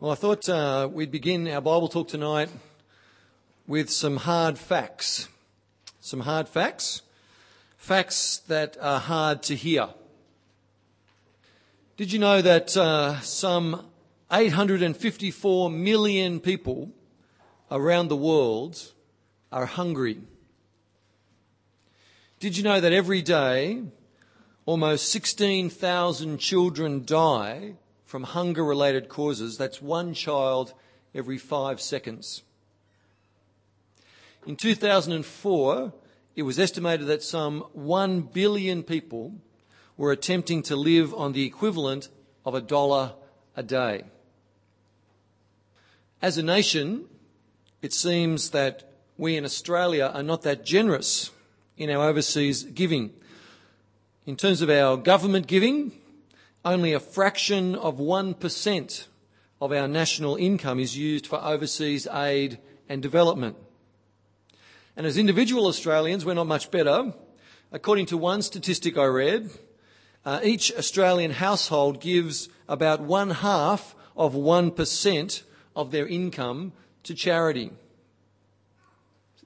Well, I thought uh, we'd begin our Bible talk tonight with some hard facts. Some hard facts. Facts that are hard to hear. Did you know that uh, some 854 million people around the world are hungry? Did you know that every day almost 16,000 children die from hunger related causes, that's one child every five seconds. In 2004, it was estimated that some 1 billion people were attempting to live on the equivalent of a dollar a day. As a nation, it seems that we in Australia are not that generous in our overseas giving. In terms of our government giving, only a fraction of 1% of our national income is used for overseas aid and development. And as individual Australians, we're not much better. According to one statistic I read, uh, each Australian household gives about one half of 1% of their income to charity.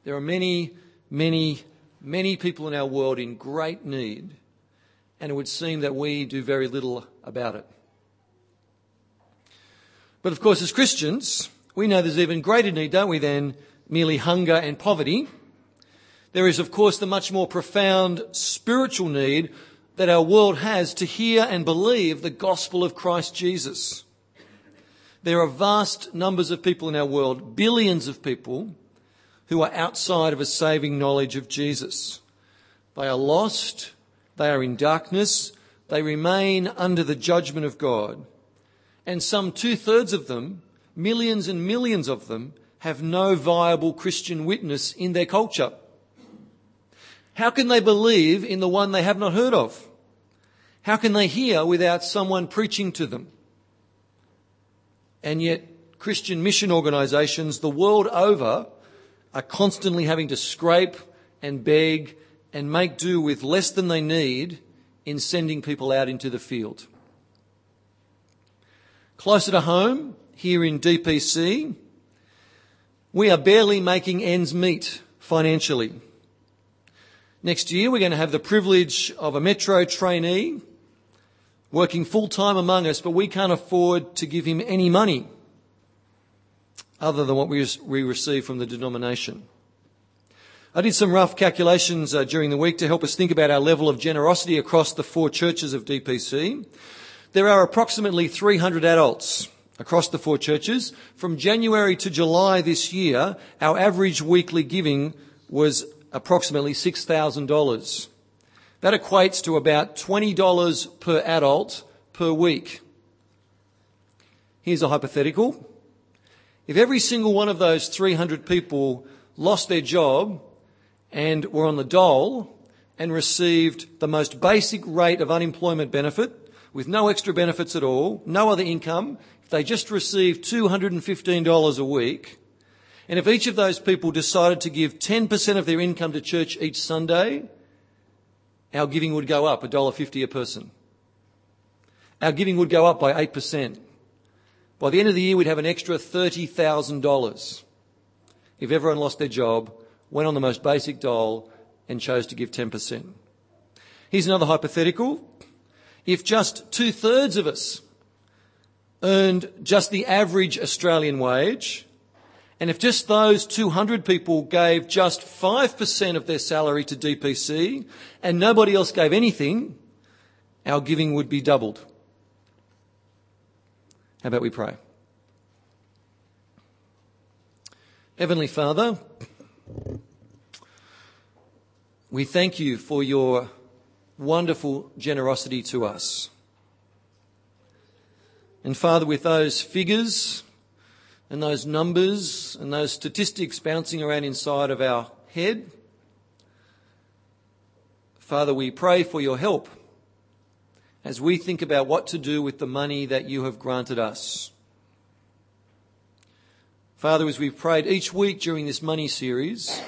There are many, many, many people in our world in great need and it would seem that we do very little about it. But of course, as Christians, we know there's even greater need, don't we, than merely hunger and poverty. There is, of course, the much more profound spiritual need that our world has to hear and believe the gospel of Christ Jesus. There are vast numbers of people in our world, billions of people, who are outside of a saving knowledge of Jesus. They are lost, they are in darkness. They remain under the judgment of God. And some two thirds of them, millions and millions of them, have no viable Christian witness in their culture. How can they believe in the one they have not heard of? How can they hear without someone preaching to them? And yet, Christian mission organisations the world over are constantly having to scrape and beg and make do with less than they need in sending people out into the field. Closer to home, here in DPC, we are barely making ends meet financially. Next year, we're going to have the privilege of a metro trainee working full time among us, but we can't afford to give him any money other than what we receive from the denomination. I did some rough calculations uh, during the week to help us think about our level of generosity across the four churches of DPC. There are approximately 300 adults across the four churches. From January to July this year, our average weekly giving was approximately $6,000. That equates to about $20 per adult per week. Here's a hypothetical. If every single one of those 300 people lost their job and were on the dole and received the most basic rate of unemployment benefit with no extra benefits at all, no other income, if they just received $215 a week, and if each of those people decided to give 10% of their income to church each Sunday, our giving would go up $1.50 a person. Our giving would go up by 8%. By the end of the year, we'd have an extra $30,000 if everyone lost their job went on the most basic dole and chose to give 10%. Here's another hypothetical. If just two thirds of us earned just the average Australian wage, and if just those 200 people gave just 5% of their salary to DPC and nobody else gave anything, our giving would be doubled. How about we pray? Heavenly Father, we thank you for your wonderful generosity to us. And Father, with those figures and those numbers and those statistics bouncing around inside of our head, Father, we pray for your help as we think about what to do with the money that you have granted us. Father, as we've prayed each week during this money series,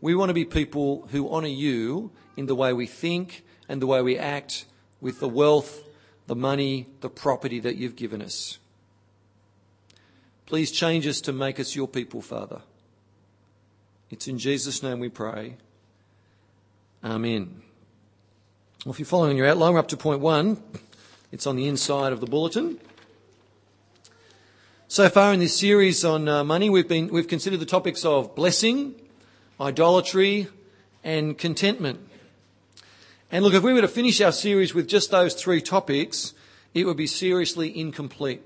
we want to be people who honour you in the way we think and the way we act with the wealth, the money, the property that you've given us. Please change us to make us your people, Father. It's in Jesus' name we pray. Amen. Well, if you're following your outline, we're up to point one. It's on the inside of the bulletin. So far in this series on uh, money, we've been, we've considered the topics of blessing, idolatry, and contentment. And look, if we were to finish our series with just those three topics, it would be seriously incomplete.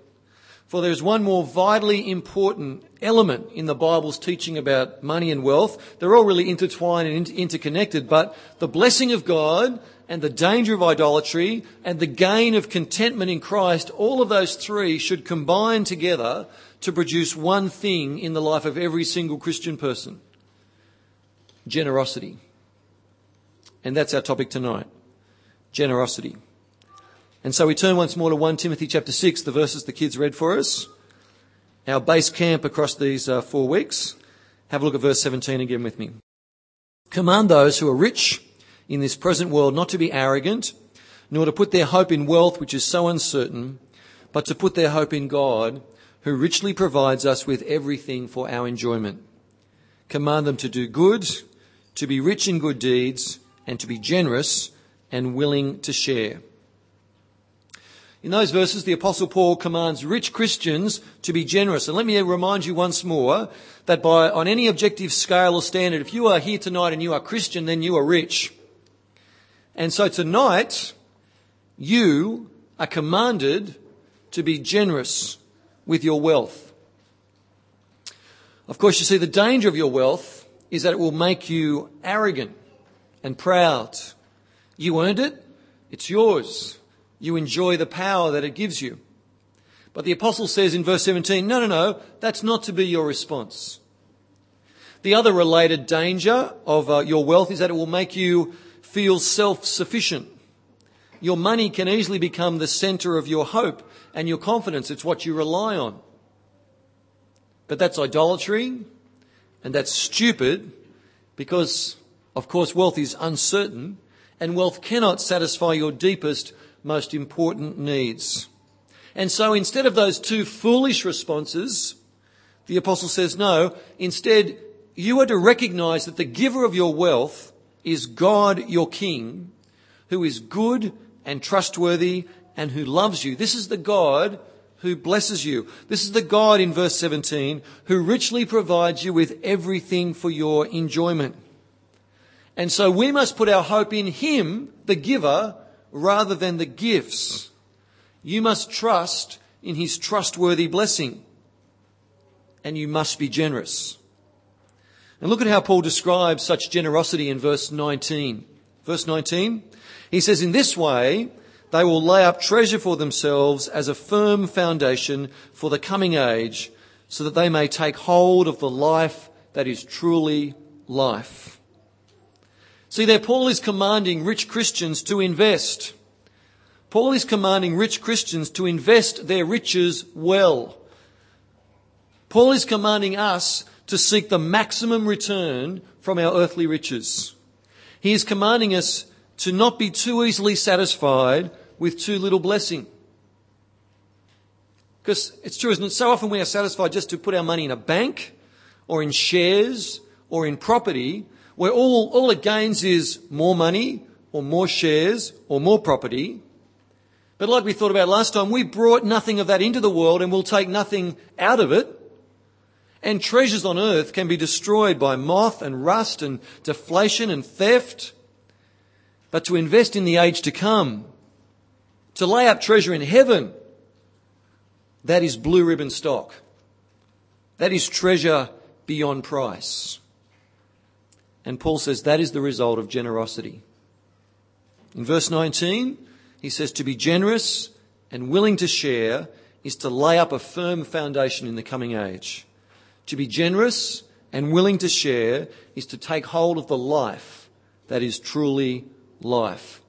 For there is one more vitally important element in the Bible's teaching about money and wealth. They're all really intertwined and interconnected, but the blessing of God and the danger of idolatry and the gain of contentment in Christ, all of those three should combine together to produce one thing in the life of every single Christian person. Generosity. And that's our topic tonight. Generosity. And so we turn once more to 1 Timothy chapter 6, the verses the kids read for us. Our base camp across these uh, four weeks. Have a look at verse 17 again with me. Command those who are rich in this present world not to be arrogant, nor to put their hope in wealth which is so uncertain, but to put their hope in God, who richly provides us with everything for our enjoyment. Command them to do good, to be rich in good deeds, and to be generous and willing to share. In those verses, the apostle Paul commands rich Christians to be generous. And let me remind you once more that by, on any objective scale or standard, if you are here tonight and you are Christian, then you are rich. And so tonight, you are commanded to be generous with your wealth. Of course, you see, the danger of your wealth is that it will make you arrogant and proud. You earned it. It's yours you enjoy the power that it gives you. But the apostle says in verse 17, no, no, no, that's not to be your response. The other related danger of uh, your wealth is that it will make you feel self-sufficient. Your money can easily become the center of your hope and your confidence. It's what you rely on. But that's idolatry and that's stupid because, of course, wealth is uncertain and wealth cannot satisfy your deepest most important needs. And so instead of those two foolish responses, the apostle says, no, instead, you are to recognize that the giver of your wealth is God, your king, who is good and trustworthy and who loves you. This is the God who blesses you. This is the God in verse 17 who richly provides you with everything for your enjoyment. And so we must put our hope in Him, the giver, rather than the gifts. You must trust in his trustworthy blessing. And you must be generous. And look at how Paul describes such generosity in verse 19. Verse 19, he says, In this way, they will lay up treasure for themselves as a firm foundation for the coming age, so that they may take hold of the life that is truly life. See there, Paul is commanding rich Christians to invest. Paul is commanding rich Christians to invest their riches well. Paul is commanding us to seek the maximum return from our earthly riches. He is commanding us to not be too easily satisfied with too little blessing. Because it's true, isn't it? So often we are satisfied just to put our money in a bank or in shares or in property where all, all it gains is more money or more shares or more property. But like we thought about last time, we brought nothing of that into the world and we'll take nothing out of it. And treasures on earth can be destroyed by moth and rust and deflation and theft. But to invest in the age to come, to lay up treasure in heaven, that is blue ribbon stock. That is treasure beyond price. And Paul says that is the result of generosity. In verse 19, he says to be generous and willing to share is to lay up a firm foundation in the coming age. To be generous and willing to share is to take hold of the life that is truly life.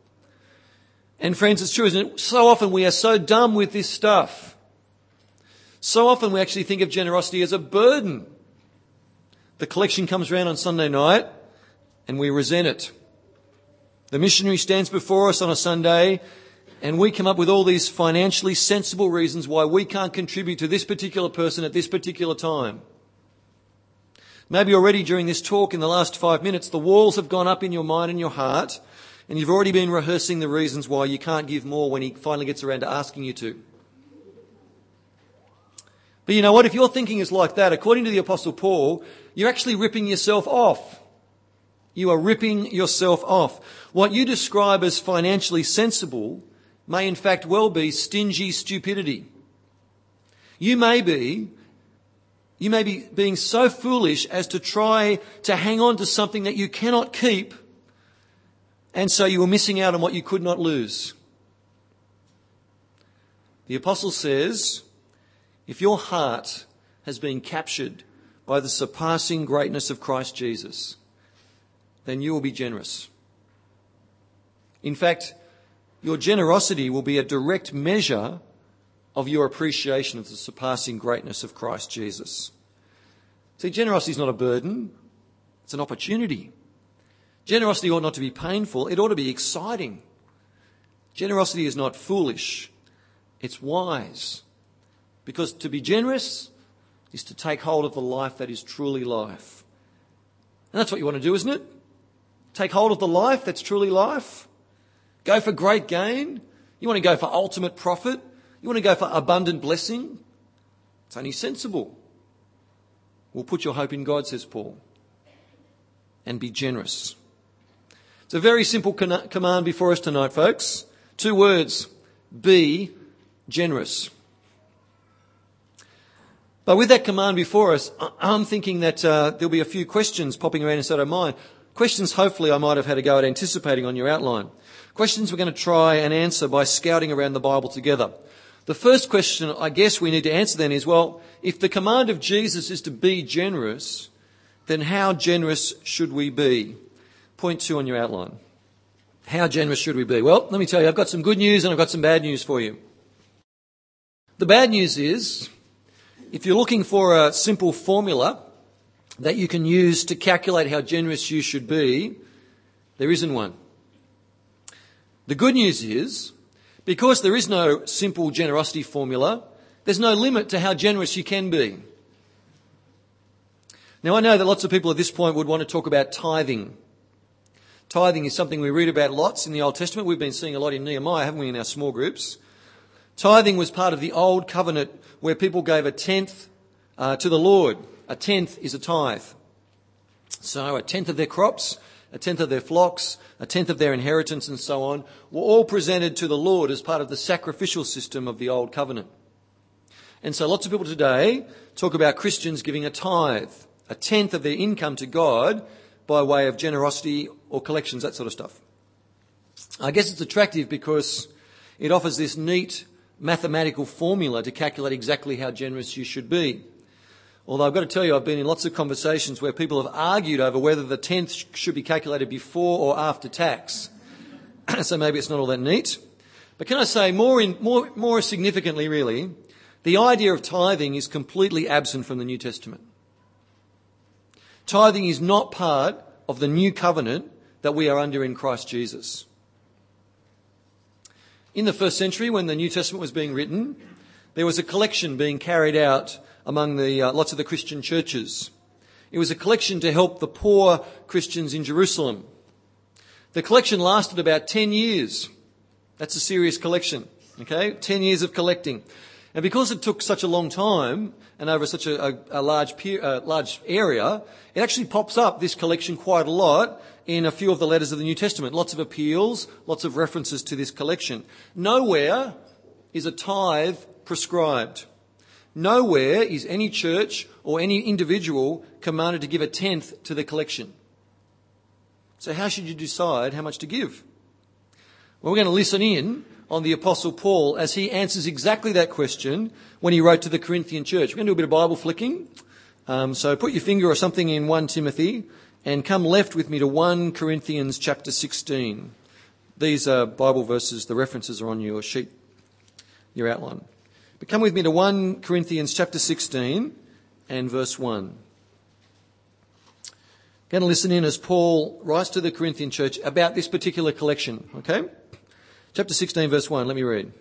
And friends, it's true, isn't it? So often we are so dumb with this stuff. So often we actually think of generosity as a burden. The collection comes around on Sunday night and we resent it. The missionary stands before us on a Sunday and we come up with all these financially sensible reasons why we can't contribute to this particular person at this particular time. Maybe already during this talk in the last five minutes, the walls have gone up in your mind and your heart, and you've already been rehearsing the reasons why you can't give more when he finally gets around to asking you to. But you know what? If your thinking is like that, according to the apostle Paul, you're actually ripping yourself off. You are ripping yourself off. What you describe as financially sensible may in fact well be stingy stupidity. You may be, you may be being so foolish as to try to hang on to something that you cannot keep, and so you are missing out on what you could not lose. The apostle says, if your heart has been captured by the surpassing greatness of Christ Jesus, then you will be generous. In fact, your generosity will be a direct measure of your appreciation of the surpassing greatness of Christ Jesus. See, generosity is not a burden, it's an opportunity. Generosity ought not to be painful, it ought to be exciting. Generosity is not foolish, it's wise. Because to be generous is to take hold of the life that is truly life. And that's what you want to do, isn't it? Take hold of the life that's truly life. Go for great gain? You want to go for ultimate profit? You want to go for abundant blessing? It's only sensible. Well, put your hope in God, says Paul, and be generous. It's a very simple command before us tonight, folks. Two words. Be generous. But with that command before us, I'm thinking that uh, there'll be a few questions popping around inside our mind. Questions hopefully I might have had a go at anticipating on your outline. Questions we're going to try and answer by scouting around the Bible together. The first question I guess we need to answer then is, well, if the command of Jesus is to be generous, then how generous should we be? Point two on your outline. How generous should we be? Well, let me tell you, I've got some good news and I've got some bad news for you. The bad news is, if you're looking for a simple formula that you can use to calculate how generous you should be, there isn't one. The good news is, because there is no simple generosity formula, there's no limit to how generous you can be. Now I know that lots of people at this point would want to talk about tithing. Tithing is something we read about lots in the Old Testament. We've been seeing a lot in Nehemiah, haven't we, in our small groups? Tithing was part of the Old Covenant where people gave a tenth uh, to the Lord. A tenth is a tithe. So a tenth of their crops a tenth of their flocks, a tenth of their inheritance, and so on, were all presented to the Lord as part of the sacrificial system of the Old Covenant. And so lots of people today talk about Christians giving a tithe, a tenth of their income to God by way of generosity or collections, that sort of stuff. I guess it's attractive because it offers this neat mathematical formula to calculate exactly how generous you should be. Although I've got to tell you, I've been in lots of conversations where people have argued over whether the tenth should be calculated before or after tax. so maybe it's not all that neat. But can I say more, in, more, more significantly, really, the idea of tithing is completely absent from the New Testament. Tithing is not part of the new covenant that we are under in Christ Jesus. In the first century, when the New Testament was being written, there was a collection being carried out among the, uh, lots of the Christian churches. It was a collection to help the poor Christians in Jerusalem. The collection lasted about 10 years. That's a serious collection. Okay? 10 years of collecting. And because it took such a long time and over such a, a, a large, peer, large area, it actually pops up this collection quite a lot in a few of the letters of the New Testament. Lots of appeals, lots of references to this collection. Nowhere is a tithe prescribed. Nowhere is any church or any individual commanded to give a tenth to the collection. So how should you decide how much to give? Well, we're going to listen in on the apostle Paul as he answers exactly that question when he wrote to the Corinthian church. We're going to do a bit of Bible flicking. Um, so put your finger or something in 1 Timothy and come left with me to 1 Corinthians chapter 16. These are Bible verses. The references are on your sheet, your outline. But come with me to 1 Corinthians chapter 16 and verse 1. Going to listen in as Paul writes to the Corinthian church about this particular collection, okay? Chapter 16, verse 1, let me read.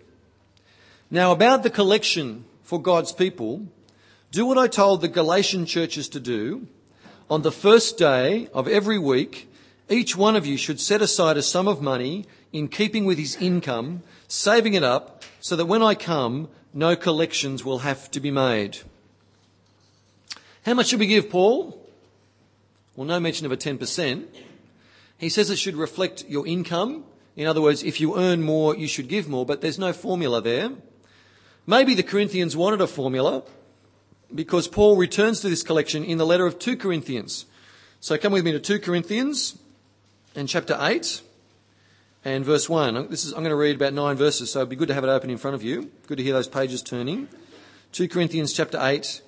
Now, about the collection for God's people, do what I told the Galatian churches to do. On the first day of every week, each one of you should set aside a sum of money in keeping with his income, saving it up so that when I come, no collections will have to be made. How much should we give, Paul? Well, no mention of a 10%. He says it should reflect your income. In other words, if you earn more, you should give more, but there's no formula there. Maybe the Corinthians wanted a formula because Paul returns to this collection in the letter of 2 Corinthians. So come with me to 2 Corinthians and chapter 8 and verse 1. This is, I'm going to read about nine verses, so it'd be good to have it open in front of you. Good to hear those pages turning. 2 Corinthians chapter 8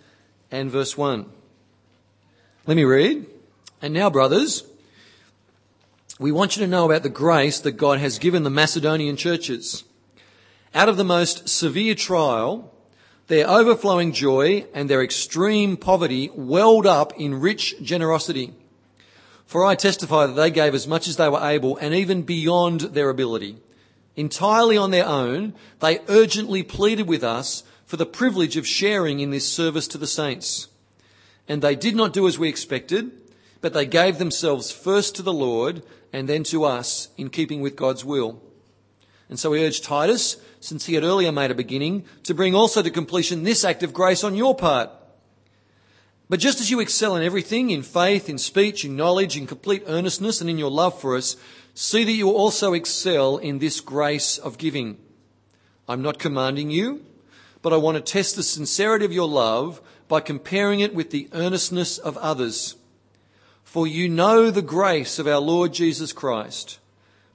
and verse 1. Let me read. And now, brothers, we want you to know about the grace that God has given the Macedonian churches. Out of the most severe trial, their overflowing joy and their extreme poverty welled up in rich generosity. For I testify that they gave as much as they were able and even beyond their ability. Entirely on their own, they urgently pleaded with us for the privilege of sharing in this service to the saints. And they did not do as we expected, but they gave themselves first to the Lord and then to us in keeping with God's will. And so we urge Titus, since he had earlier made a beginning, to bring also to completion this act of grace on your part. But just as you excel in everything, in faith, in speech, in knowledge, in complete earnestness, and in your love for us, see that you also excel in this grace of giving. I'm not commanding you, but I want to test the sincerity of your love by comparing it with the earnestness of others. For you know the grace of our Lord Jesus Christ,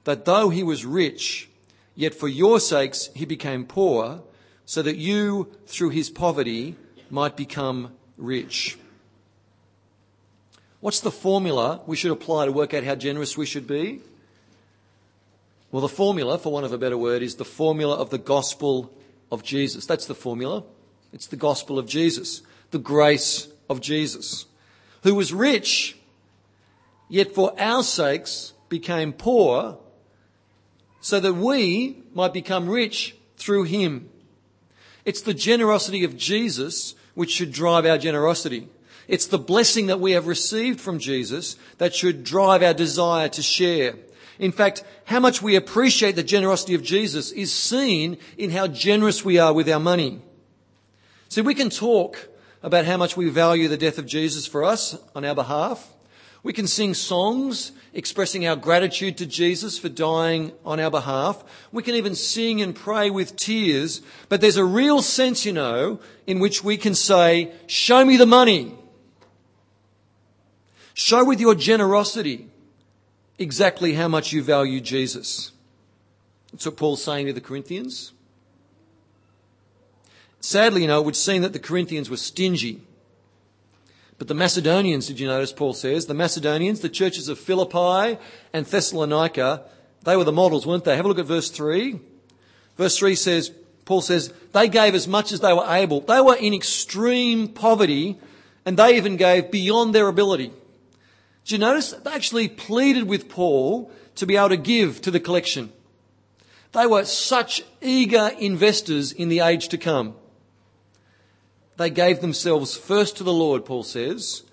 that though he was rich, yet for your sakes he became poor, so that you, through his poverty, might become rich. What's the formula we should apply to work out how generous we should be? Well, the formula, for want of a better word, is the formula of the gospel of Jesus. That's the formula. It's the gospel of Jesus, the grace of Jesus, who was rich, yet for our sakes became poor, so that we might become rich through him. It's the generosity of Jesus which should drive our generosity. It's the blessing that we have received from Jesus that should drive our desire to share. In fact, how much we appreciate the generosity of Jesus is seen in how generous we are with our money. See, we can talk about how much we value the death of Jesus for us on our behalf. We can sing songs expressing our gratitude to Jesus for dying on our behalf. We can even sing and pray with tears. But there's a real sense, you know, in which we can say, show me the money. Show with your generosity exactly how much you value Jesus. That's what Paul's saying to the Corinthians. Sadly, you know, it would seem that the Corinthians were stingy. But the Macedonians, did you notice Paul says, the Macedonians, the churches of Philippi and Thessalonica, they were the models, weren't they? Have a look at verse 3. Verse 3 says, Paul says, they gave as much as they were able. They were in extreme poverty and they even gave beyond their ability. Did you notice? They actually pleaded with Paul to be able to give to the collection. They were such eager investors in the age to come. They gave themselves first to the Lord, Paul says,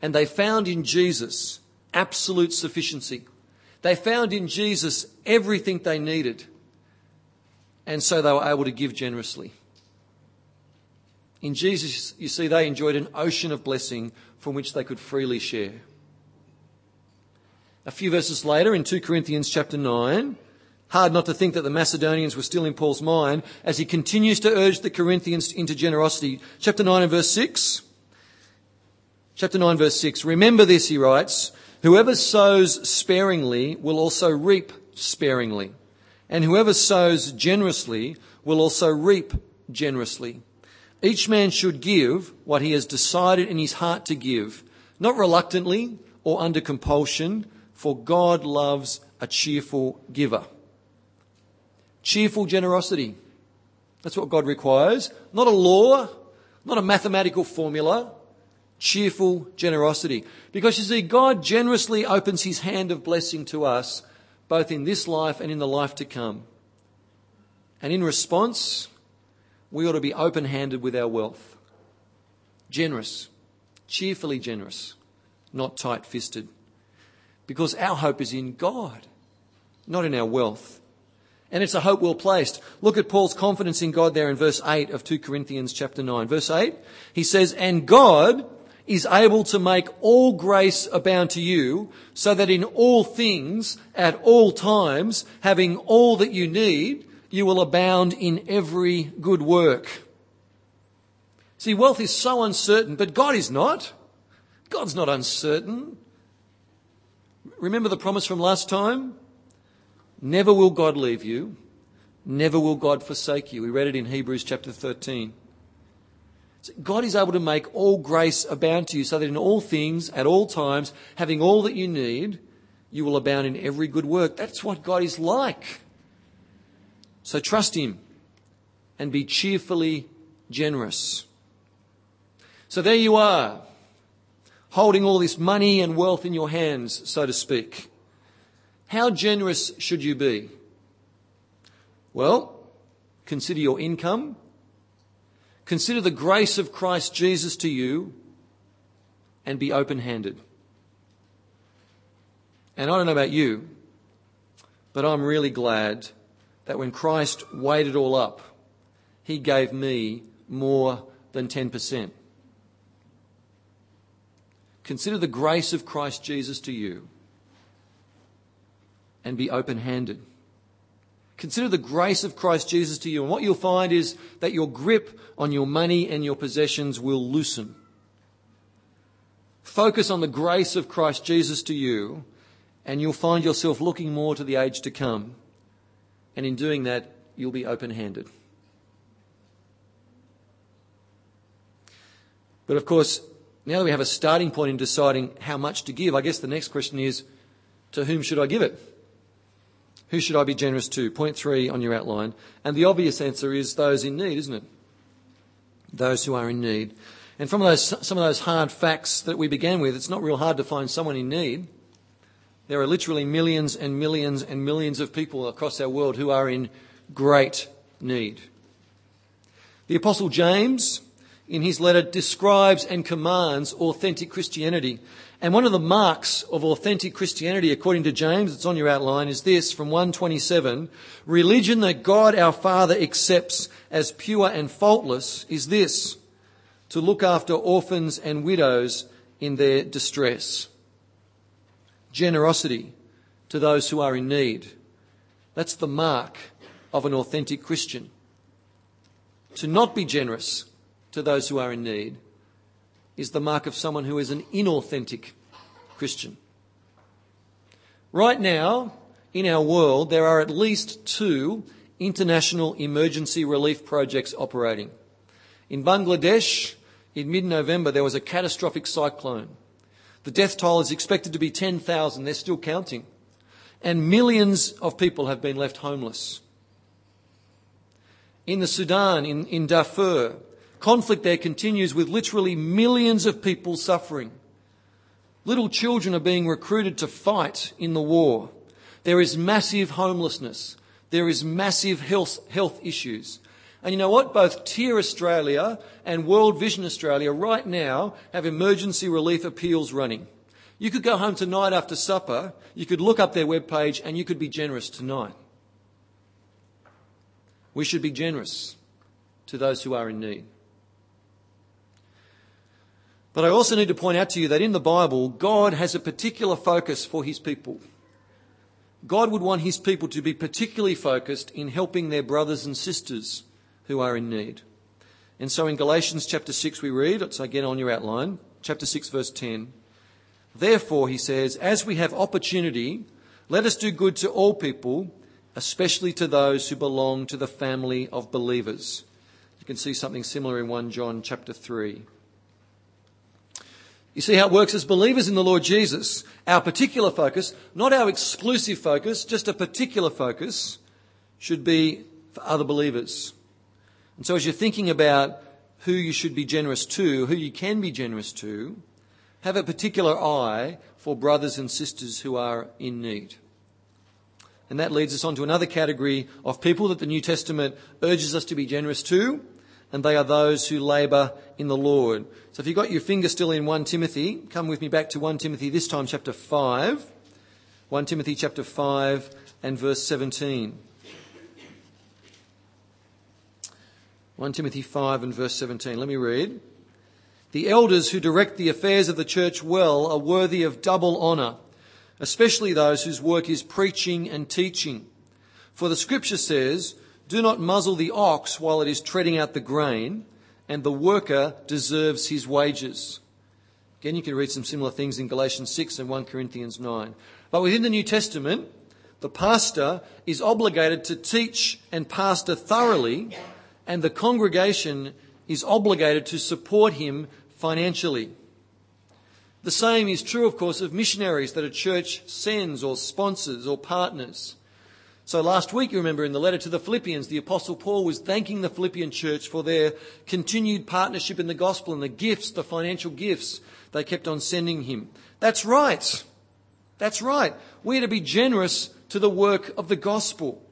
and they found in Jesus absolute sufficiency. They found in Jesus everything they needed, and so they were able to give generously. In Jesus, you see, they enjoyed an ocean of blessing from which they could freely share. A few verses later in 2 Corinthians chapter 9, hard not to think that the Macedonians were still in Paul's mind as he continues to urge the Corinthians into generosity. Chapter 9 and verse 6. Chapter 9 verse 6. Remember this, he writes, whoever sows sparingly will also reap sparingly. And whoever sows generously will also reap generously. Each man should give what he has decided in his heart to give, not reluctantly or under compulsion, for God loves a cheerful giver. Cheerful generosity. That's what God requires. Not a law, not a mathematical formula. Cheerful generosity. Because you see, God generously opens his hand of blessing to us, both in this life and in the life to come. And in response, we ought to be open handed with our wealth. Generous, cheerfully generous, not tight fisted. Because our hope is in God, not in our wealth. And it's a hope well placed. Look at Paul's confidence in God there in verse 8 of 2 Corinthians chapter 9. Verse 8, he says, And God is able to make all grace abound to you, so that in all things, at all times, having all that you need, you will abound in every good work. See, wealth is so uncertain, but God is not. God's not uncertain. Remember the promise from last time? Never will God leave you. Never will God forsake you. We read it in Hebrews chapter 13. God is able to make all grace abound to you so that in all things, at all times, having all that you need, you will abound in every good work. That's what God is like. So trust Him and be cheerfully generous. So there you are, holding all this money and wealth in your hands, so to speak. How generous should you be? Well, consider your income Consider the grace of Christ Jesus to you and be open handed. And I don't know about you, but I'm really glad that when Christ weighed it all up, he gave me more than 10%. Consider the grace of Christ Jesus to you and be open handed. Consider the grace of Christ Jesus to you. And what you'll find is that your grip on your money and your possessions will loosen. Focus on the grace of Christ Jesus to you, and you'll find yourself looking more to the age to come. And in doing that, you'll be open handed. But of course, now that we have a starting point in deciding how much to give, I guess the next question is to whom should I give it? Who should I be generous to? Point three on your outline. And the obvious answer is those in need, isn't it? Those who are in need. And from those, some of those hard facts that we began with, it's not real hard to find someone in need. There are literally millions and millions and millions of people across our world who are in great need. The Apostle James, in his letter, describes and commands authentic Christianity. And one of the marks of authentic Christianity, according to James, it's on your outline, is this from 127. Religion that God our Father accepts as pure and faultless is this to look after orphans and widows in their distress. Generosity to those who are in need. That's the mark of an authentic Christian. To not be generous to those who are in need is the mark of someone who is an inauthentic Christian. Right now, in our world, there are at least two international emergency relief projects operating. In Bangladesh, in mid-November, there was a catastrophic cyclone. The death toll is expected to be 10,000. They're still counting. And millions of people have been left homeless. In the Sudan, in, in Darfur, Conflict there continues with literally millions of people suffering. Little children are being recruited to fight in the war. There is massive homelessness. There is massive health, health issues. And you know what? Both Tear Australia and World Vision Australia right now have emergency relief appeals running. You could go home tonight after supper, you could look up their webpage and you could be generous tonight. We should be generous to those who are in need. But I also need to point out to you that in the Bible, God has a particular focus for his people. God would want his people to be particularly focused in helping their brothers and sisters who are in need. And so in Galatians chapter 6 we read, it's again on your outline, chapter 6 verse 10. Therefore, he says, as we have opportunity, let us do good to all people, especially to those who belong to the family of believers. You can see something similar in 1 John chapter 3. You see how it works as believers in the Lord Jesus. Our particular focus, not our exclusive focus, just a particular focus, should be for other believers. And so as you're thinking about who you should be generous to, who you can be generous to, have a particular eye for brothers and sisters who are in need. And that leads us on to another category of people that the New Testament urges us to be generous to, and they are those who labour in the Lord. So if you've got your finger still in 1 Timothy, come with me back to 1 Timothy, this time chapter 5. 1 Timothy chapter 5 and verse 17. 1 Timothy 5 and verse 17. Let me read. The elders who direct the affairs of the church well are worthy of double honour, especially those whose work is preaching and teaching. For the scripture says, do not muzzle the ox while it is treading out the grain, and the worker deserves his wages. Again, you can read some similar things in Galatians 6 and 1 Corinthians 9. But within the New Testament, the pastor is obligated to teach and pastor thoroughly, and the congregation is obligated to support him financially. The same is true, of course, of missionaries that a church sends or sponsors or partners. So last week, you remember in the letter to the Philippians, the Apostle Paul was thanking the Philippian church for their continued partnership in the gospel and the gifts, the financial gifts they kept on sending him. That's right. That's right. We're to be generous to the work of the gospel.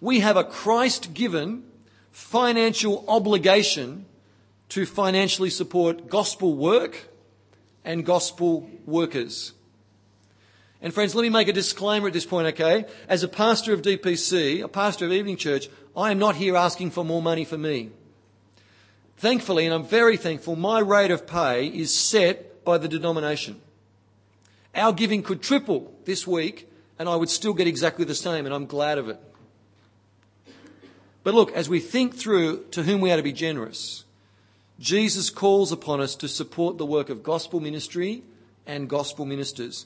We have a Christ given financial obligation to financially support gospel work and gospel workers. And friends, let me make a disclaimer at this point, okay? As a pastor of DPC, a pastor of Evening Church, I am not here asking for more money for me. Thankfully, and I'm very thankful, my rate of pay is set by the denomination. Our giving could triple this week and I would still get exactly the same and I'm glad of it. But look, as we think through to whom we are to be generous, Jesus calls upon us to support the work of gospel ministry and gospel ministers.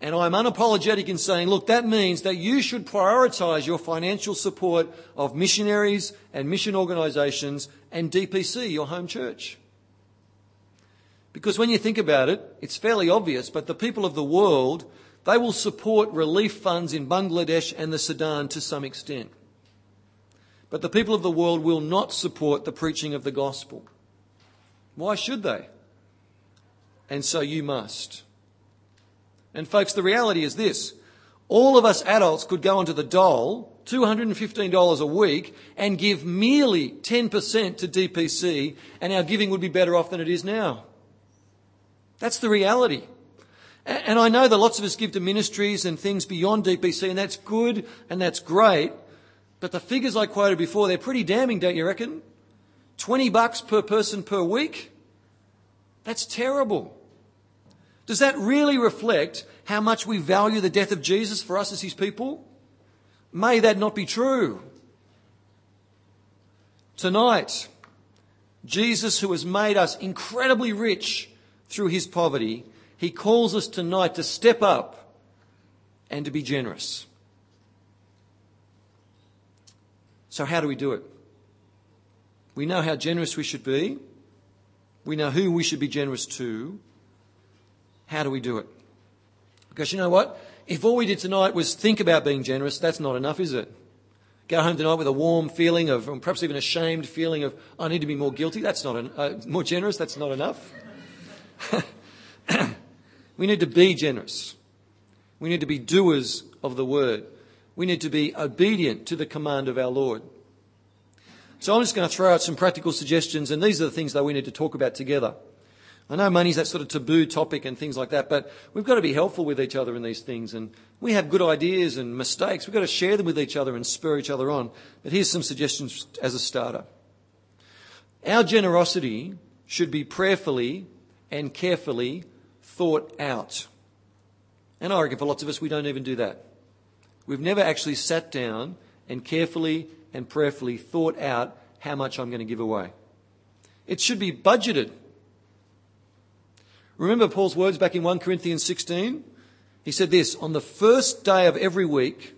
And I'm unapologetic in saying, look, that means that you should prioritize your financial support of missionaries and mission organizations and DPC, your home church. Because when you think about it, it's fairly obvious, but the people of the world, they will support relief funds in Bangladesh and the Sudan to some extent. But the people of the world will not support the preaching of the gospel. Why should they? And so you must. And folks, the reality is this. All of us adults could go onto the dole, $215 a week, and give merely 10% to DPC, and our giving would be better off than it is now. That's the reality. And I know that lots of us give to ministries and things beyond DPC, and that's good and that's great. But the figures I quoted before, they're pretty damning, don't you reckon? 20 bucks per person per week? That's terrible. Does that really reflect how much we value the death of Jesus for us as his people? May that not be true. Tonight, Jesus, who has made us incredibly rich through his poverty, he calls us tonight to step up and to be generous. So, how do we do it? We know how generous we should be. We know who we should be generous to. How do we do it? Because you know what? If all we did tonight was think about being generous, that's not enough, is it? Go home tonight with a warm feeling of, and perhaps even a shamed feeling of, I need to be more guilty. That's not, an, uh, more generous. That's not enough. we need to be generous. We need to be doers of the word. We need to be obedient to the command of our Lord. So I'm just going to throw out some practical suggestions, and these are the things that we need to talk about together. I know money's that sort of taboo topic and things like that, but we've got to be helpful with each other in these things. And we have good ideas and mistakes. We've got to share them with each other and spur each other on. But here's some suggestions as a starter. Our generosity should be prayerfully and carefully thought out. And I reckon for lots of us, we don't even do that. We've never actually sat down and carefully and prayerfully thought out how much I'm going to give away. It should be budgeted. Remember Paul's words back in 1 Corinthians 16? He said this, on the first day of every week,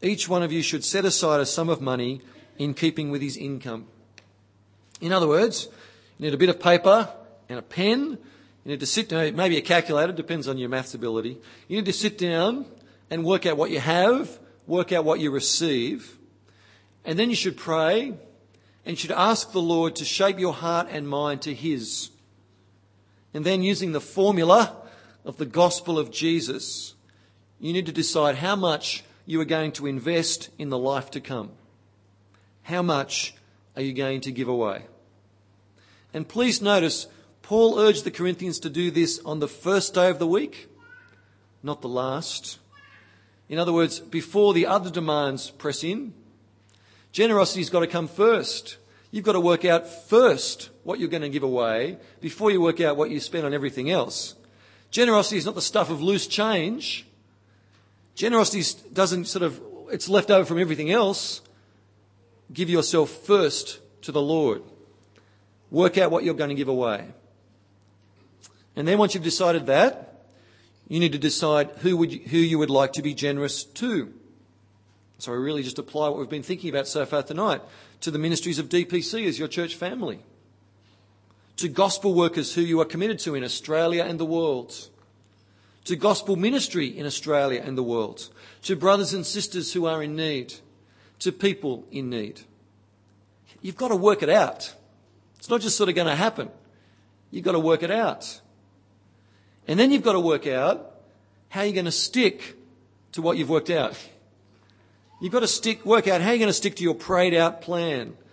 each one of you should set aside a sum of money in keeping with his income. In other words, you need a bit of paper and a pen. You need to sit down, maybe a calculator, depends on your maths ability. You need to sit down and work out what you have, work out what you receive, and then you should pray and should ask the Lord to shape your heart and mind to His. And then using the formula of the gospel of Jesus, you need to decide how much you are going to invest in the life to come? How much are you going to give away? And please notice, Paul urged the Corinthians to do this on the first day of the week, not the last. In other words, before the other demands press in, generosity's got to come first. You've got to work out first what you're going to give away before you work out what you spend on everything else. Generosity is not the stuff of loose change. Generosity doesn't sort of, it's left over from everything else. Give yourself first to the Lord. Work out what you're going to give away. And then once you've decided that, you need to decide who, would you, who you would like to be generous to. So we really just apply what we've been thinking about so far tonight to the ministries of DPC as your church family, to gospel workers who you are committed to in Australia and the world, to gospel ministry in Australia and the world, to brothers and sisters who are in need, to people in need. You've got to work it out. It's not just sort of going to happen. You've got to work it out. And then you've got to work out how you're going to stick to what you've worked out. You've got to stick, work out how you're going to stick to your prayed out plan.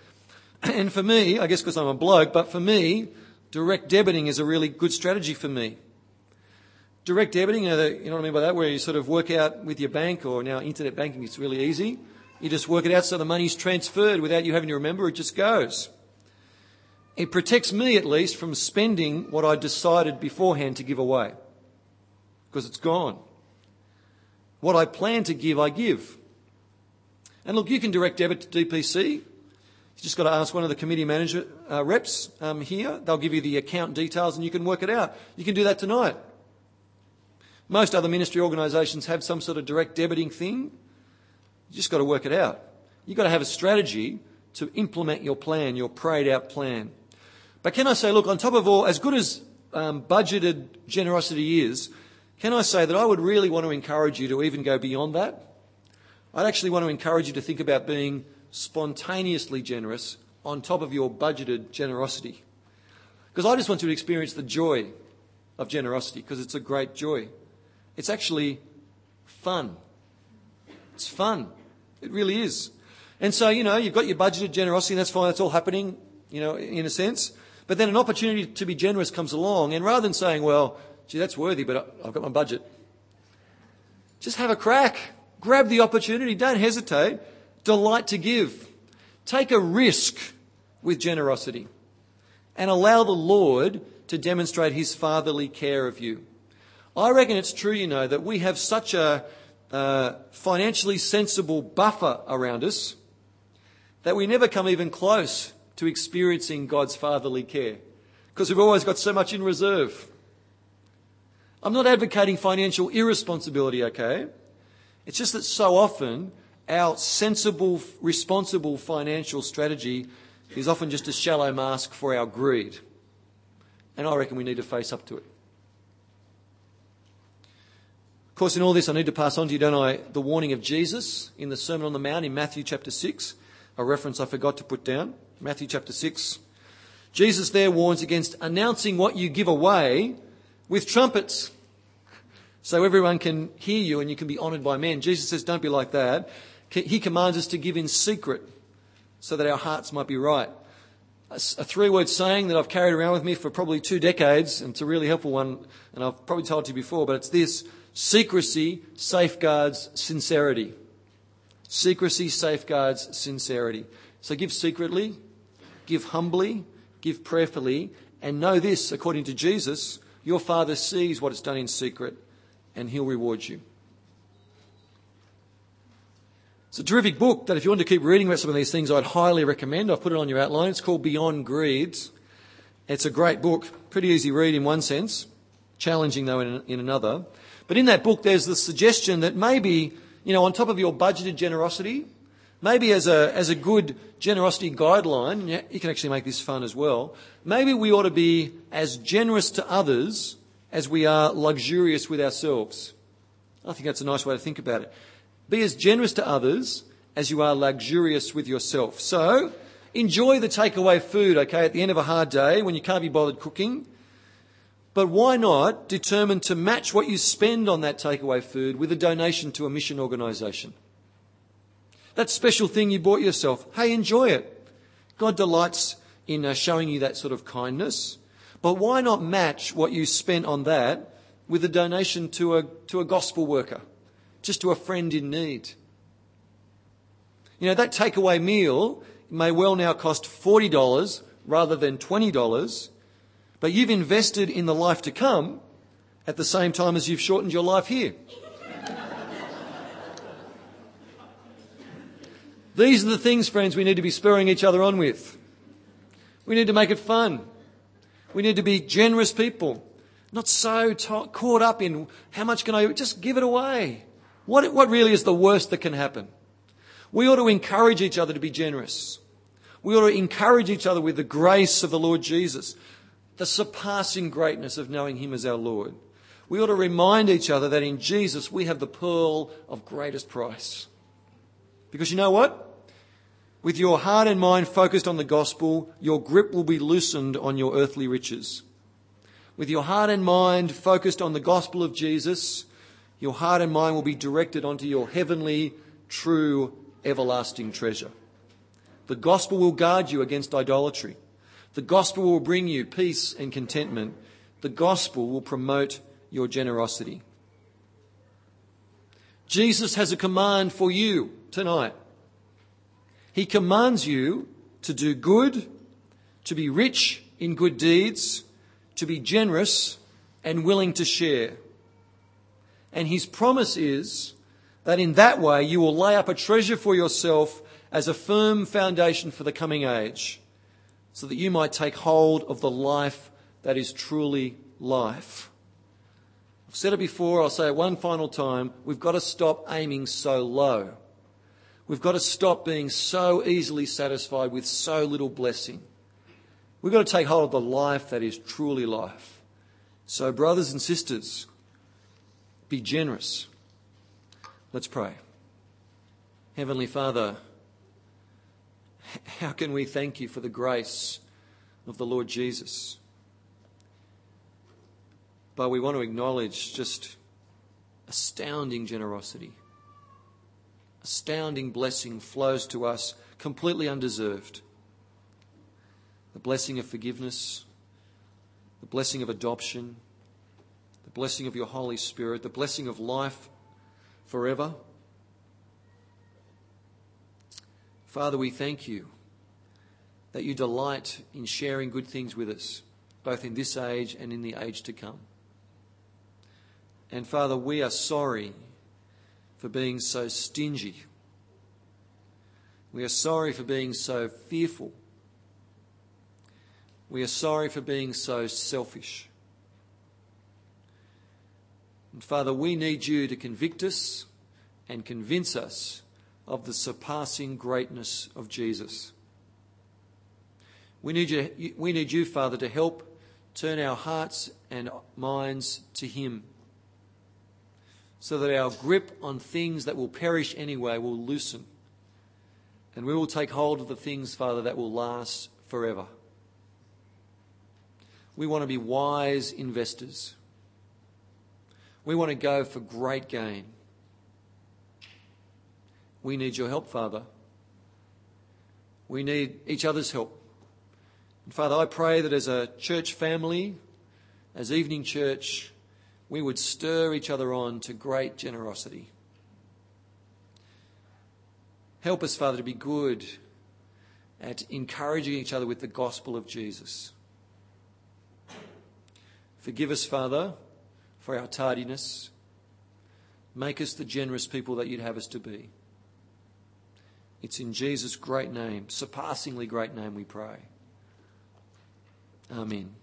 And for me, I guess because I'm a bloke, but for me, direct debiting is a really good strategy for me. Direct debiting, you know, the, you know what I mean by that, where you sort of work out with your bank or now internet banking, it's really easy. You just work it out so the money's transferred without you having to remember, it just goes. It protects me at least from spending what I decided beforehand to give away. Because it's gone. What I plan to give, I give. And look, you can direct debit to DPC. You just got to ask one of the committee manager uh, reps um, here. They'll give you the account details and you can work it out. You can do that tonight. Most other ministry organisations have some sort of direct debiting thing. You just got to work it out. You've got to have a strategy to implement your plan, your prayed out plan. But can I say, look, on top of all, as good as um, budgeted generosity is, can I say that I would really want to encourage you to even go beyond that? I'd actually want to encourage you to think about being spontaneously generous on top of your budgeted generosity. Because I just want you to experience the joy of generosity because it's a great joy. It's actually fun. It's fun. It really is. And so, you know, you've got your budgeted generosity and that's fine. That's all happening, you know, in a sense. But then an opportunity to be generous comes along, and rather than saying, well, gee, that's worthy, but I've got my budget, just have a crack. Grab the opportunity. Don't hesitate. Delight to give. Take a risk with generosity and allow the Lord to demonstrate his fatherly care of you. I reckon it's true, you know, that we have such a uh, financially sensible buffer around us that we never come even close to experiencing God's fatherly care because we've always got so much in reserve. I'm not advocating financial irresponsibility, okay? It's just that so often our sensible, responsible financial strategy is often just a shallow mask for our greed. And I reckon we need to face up to it. Of course, in all this, I need to pass on to you, don't I, the warning of Jesus in the Sermon on the Mount in Matthew chapter 6, a reference I forgot to put down. Matthew chapter 6. Jesus there warns against announcing what you give away with trumpets so everyone can hear you and you can be honoured by men. Jesus says, don't be like that. He commands us to give in secret so that our hearts might be right. A three word saying that I've carried around with me for probably two decades, and it's a really helpful one, and I've probably told you before, but it's this secrecy safeguards sincerity. Secrecy safeguards sincerity. So give secretly, give humbly, give prayerfully, and know this, according to Jesus, your Father sees what is done in secret, and He'll reward you. It's a terrific book that if you want to keep reading about some of these things, I'd highly recommend. I've put it on your outline. It's called Beyond Greed. It's a great book, pretty easy read in one sense, challenging though in, in another. But in that book, there's the suggestion that maybe, you know, on top of your budgeted generosity, Maybe as a, as a good generosity guideline, you can actually make this fun as well. Maybe we ought to be as generous to others as we are luxurious with ourselves. I think that's a nice way to think about it. Be as generous to others as you are luxurious with yourself. So, enjoy the takeaway food, okay, at the end of a hard day when you can't be bothered cooking. But why not determine to match what you spend on that takeaway food with a donation to a mission organisation? That special thing you bought yourself, hey, enjoy it. God delights in uh, showing you that sort of kindness. But why not match what you spent on that with a donation to a, to a gospel worker, just to a friend in need? You know, that takeaway meal may well now cost $40 rather than $20, but you've invested in the life to come at the same time as you've shortened your life here. These are the things, friends, we need to be spurring each other on with. We need to make it fun. We need to be generous people, not so caught up in how much can I just give it away. What, what really is the worst that can happen? We ought to encourage each other to be generous. We ought to encourage each other with the grace of the Lord Jesus, the surpassing greatness of knowing Him as our Lord. We ought to remind each other that in Jesus we have the pearl of greatest price. Because you know what? With your heart and mind focused on the gospel, your grip will be loosened on your earthly riches. With your heart and mind focused on the gospel of Jesus, your heart and mind will be directed onto your heavenly, true, everlasting treasure. The gospel will guard you against idolatry. The gospel will bring you peace and contentment. The gospel will promote your generosity. Jesus has a command for you tonight. He commands you to do good, to be rich in good deeds, to be generous and willing to share. And his promise is that in that way you will lay up a treasure for yourself as a firm foundation for the coming age, so that you might take hold of the life that is truly life. I've said it before, I'll say it one final time. We've got to stop aiming so low. We've got to stop being so easily satisfied with so little blessing. We've got to take hold of the life that is truly life. So, brothers and sisters, be generous. Let's pray. Heavenly Father, how can we thank you for the grace of the Lord Jesus? But we want to acknowledge just astounding generosity astounding blessing flows to us completely undeserved. The blessing of forgiveness, the blessing of adoption, the blessing of your Holy Spirit, the blessing of life forever. Father, we thank you that you delight in sharing good things with us, both in this age and in the age to come. And Father, we are sorry for being so stingy. We are sorry for being so fearful. We are sorry for being so selfish. And Father, we need you to convict us and convince us of the surpassing greatness of Jesus. We need you, we need you, Father, to help turn our hearts and minds to Him so that our grip on things that will perish anyway will loosen. And we will take hold of the things, Father, that will last forever. We want to be wise investors. We want to go for great gain. We need your help, Father. We need each other's help. And Father, I pray that as a church family, as evening church, we would stir each other on to great generosity. Help us, Father, to be good at encouraging each other with the gospel of Jesus. Forgive us, Father, for our tardiness. Make us the generous people that you'd have us to be. It's in Jesus' great name, surpassingly great name, we pray. Amen.